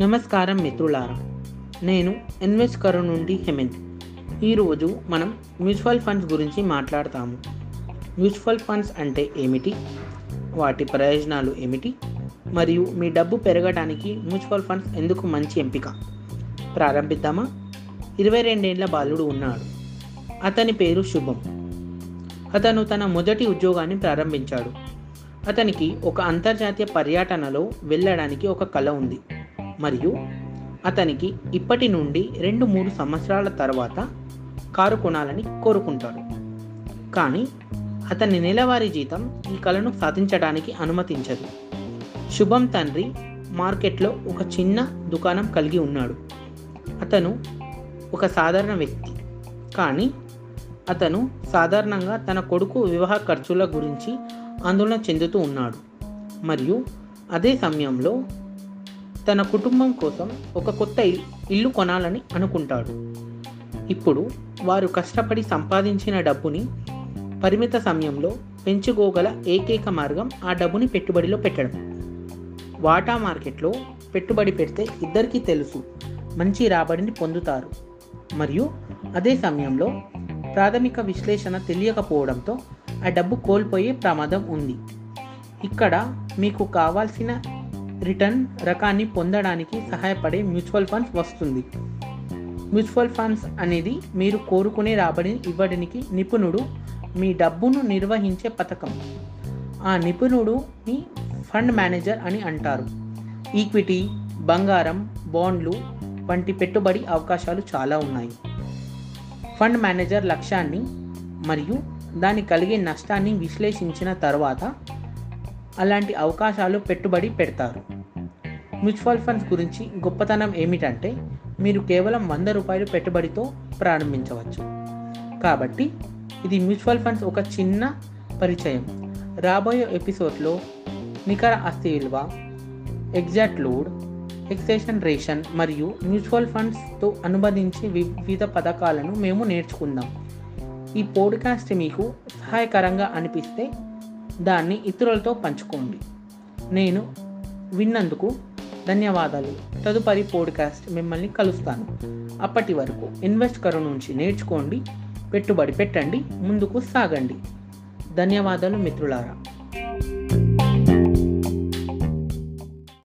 నమస్కారం మిత్రులారా. నేను ఇన్వెస్ట్ కరు నుండి హెమంత్. ఈరోజు మనం మ్యూచువల్ ఫండ్స్ గురించి మాట్లాడతాము. మ్యూచువల్ ఫండ్స్ అంటే ఏమిటి? వాటి ప్రయోజనాలు ఏమిటి? మరియు మీ డబ్బు పెరగడానికి మ్యూచువల్ ఫండ్స్ ఎందుకు మంచి ఎంపిక? ప్రారంభిద్దామా? ఇరవై రెండేళ్ళ బాలుడు ఉన్నాడు. అతని పేరు శుభం. అతను తన మొదటి ఉద్యోగాన్ని ప్రారంభించాడు. అతనికి ఒక అంతర్జాతీయ పర్యటనలో వెళ్ళడానికి ఒక కళ ఉంది. మరియు అతనికి ఇప్పటి నుండి రెండు మూడు సంవత్సరాల తర్వాత కారు కొనాలని కోరుకుంటాడు. కానీ అతని నెలవారీ జీతం ఈ కళను సాధించడానికి అనుమతించదు. శుభం తండ్రి మార్కెట్లో ఒక చిన్న దుకాణం కలిగి ఉన్నాడు. అతను ఒక సాధారణ వ్యక్తి. కానీ అతను సాధారణంగా తన కొడుకు వివాహ ఖర్చుల గురించి ఆందోళన చెందుతూ ఉన్నాడు. మరియు అదే సమయంలో తన కుటుంబం కోసం ఒక కొత్త ఇల్లు కొనాలని అనుకుంటాడు. ఇప్పుడు వారు కష్టపడి సంపాదించిన డబ్బుని పరిమిత సమయంలో పెంచుకోగల ఏకైక మార్గం ఆ డబ్బుని పెట్టుబడిలో పెట్టడం. వాటా మార్కెట్లో పెట్టుబడి పెడితే ఇద్దరికీ తెలుసు మంచి రాబడిని పొందుతారు. మరియు అదే సమయంలో ప్రాథమిక విశ్లేషణ తెలియకపోవడంతో ఆ డబ్బు కోల్పోయే ప్రమాదం ఉంది. ఇక్కడ మీకు కావాల్సిన రిటర్న్ రకాన్ని పొందడానికి సహాయపడే మ్యూచువల్ ఫండ్స్ వస్తుంది. మ్యూచువల్ ఫండ్స్ అనేది మీరు కోరుకునే రాబడిని ఇవ్వడానికి నిపుణుడు మీ డబ్బును నిర్వహించే పథకం. ఆ నిపుణుడుని ఫండ్ మేనేజర్ అని అంటారు. ఈక్విటీ బంగారం బాండ్లు వంటి పెట్టుబడి అవకాశాలు చాలా ఉన్నాయి. ఫండ్ మేనేజర్ లక్ష్యాన్ని మరియు దాని కలిగే నష్టాన్ని విశ్లేషించిన తర్వాత అలాంటి అవకాశాలు పెట్టుబడి పెడతారు. మ్యూచువల్ ఫండ్స్ గురించి గొప్పతనం ఏమిటంటే మీరు కేవలం వంద రూపాయలు పెట్టుబడితో ప్రారంభించవచ్చు. కాబట్టి ఇది మ్యూచువల్ ఫండ్స్ ఒక చిన్న పరిచయం. రాబోయే ఎపిసోడ్లో నికర ఆస్తి విలువ ఎగ్జాక్ట్ లోడ్ ఎక్సేషన్ రేషన్ మరియు మ్యూచువల్ ఫండ్స్తో అనుబంధించి వివిధ పథకాలను మేము నేర్చుకుందాం. ఈ పోడ్కాస్ట్ మీకు సహాయకరంగా అనిపిస్తే దాన్ని ఇతరులతో పంచుకోండి. నేను విన్నందుకు ధన్యవాదాలు. తదుపరి పోడ్కాస్ట్ మిమ్మల్ని కలుస్తాను. అప్పటి వరకు ఇన్వెస్ట్ కరు నుంచి నేర్చుకోండి పెట్టుబడి పెట్టండి ముందుకు సాగండి. ధన్యవాదాలు మిత్రులారా.